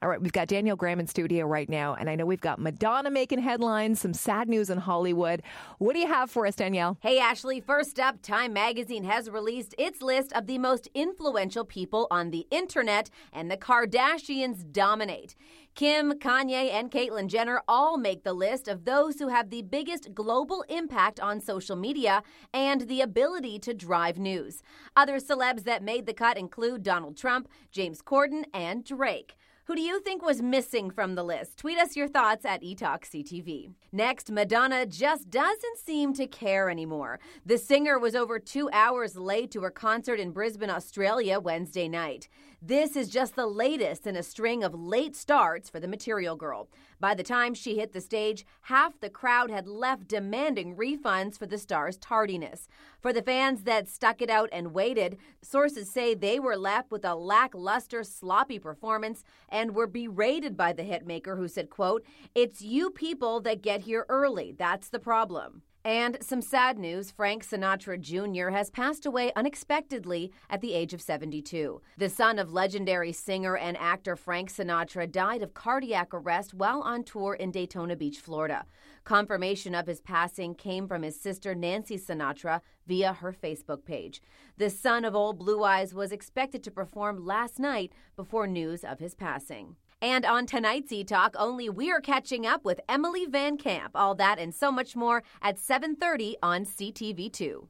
All right, we've got Danielle Graham in studio right now, and I know we've got Madonna making headlines, some sad news in Hollywood. What do you have for us, Danielle? Hey, Ashley. First up, Time Magazine has released its list of the most influential people on the internet, and the Kardashians dominate. Kim, Kanye, and Caitlyn Jenner all make the list of those who have the biggest global impact on social media and the ability to drive news. Other celebs that made the cut include Donald Trump, James Corden, and Drake. Who do you think was missing from the list? Tweet us your thoughts at eTalkCTV. Next, Madonna just doesn't seem to care anymore. The singer was over two hours late to her concert in Brisbane, Australia, Wednesday night. This is just the latest in a string of late starts for the Material Girl. By the time she hit the stage, half the crowd had left demanding refunds for the star's tardiness. For the fans that stuck it out and waited, sources say they were left with a lackluster, sloppy performance and were berated by the hitmaker who said, quote, It's you people that get here early. That's the problem. And some sad news Frank Sinatra Jr. has passed away unexpectedly at the age of 72. The son of legendary singer and actor Frank Sinatra died of cardiac arrest while on tour in Daytona Beach, Florida. Confirmation of his passing came from his sister Nancy Sinatra via her Facebook page. The son of Old Blue Eyes was expected to perform last night before news of his passing. And on tonight's E-Talk, only we're catching up with Emily Van Camp. All that and so much more at 7.30 on CTV2.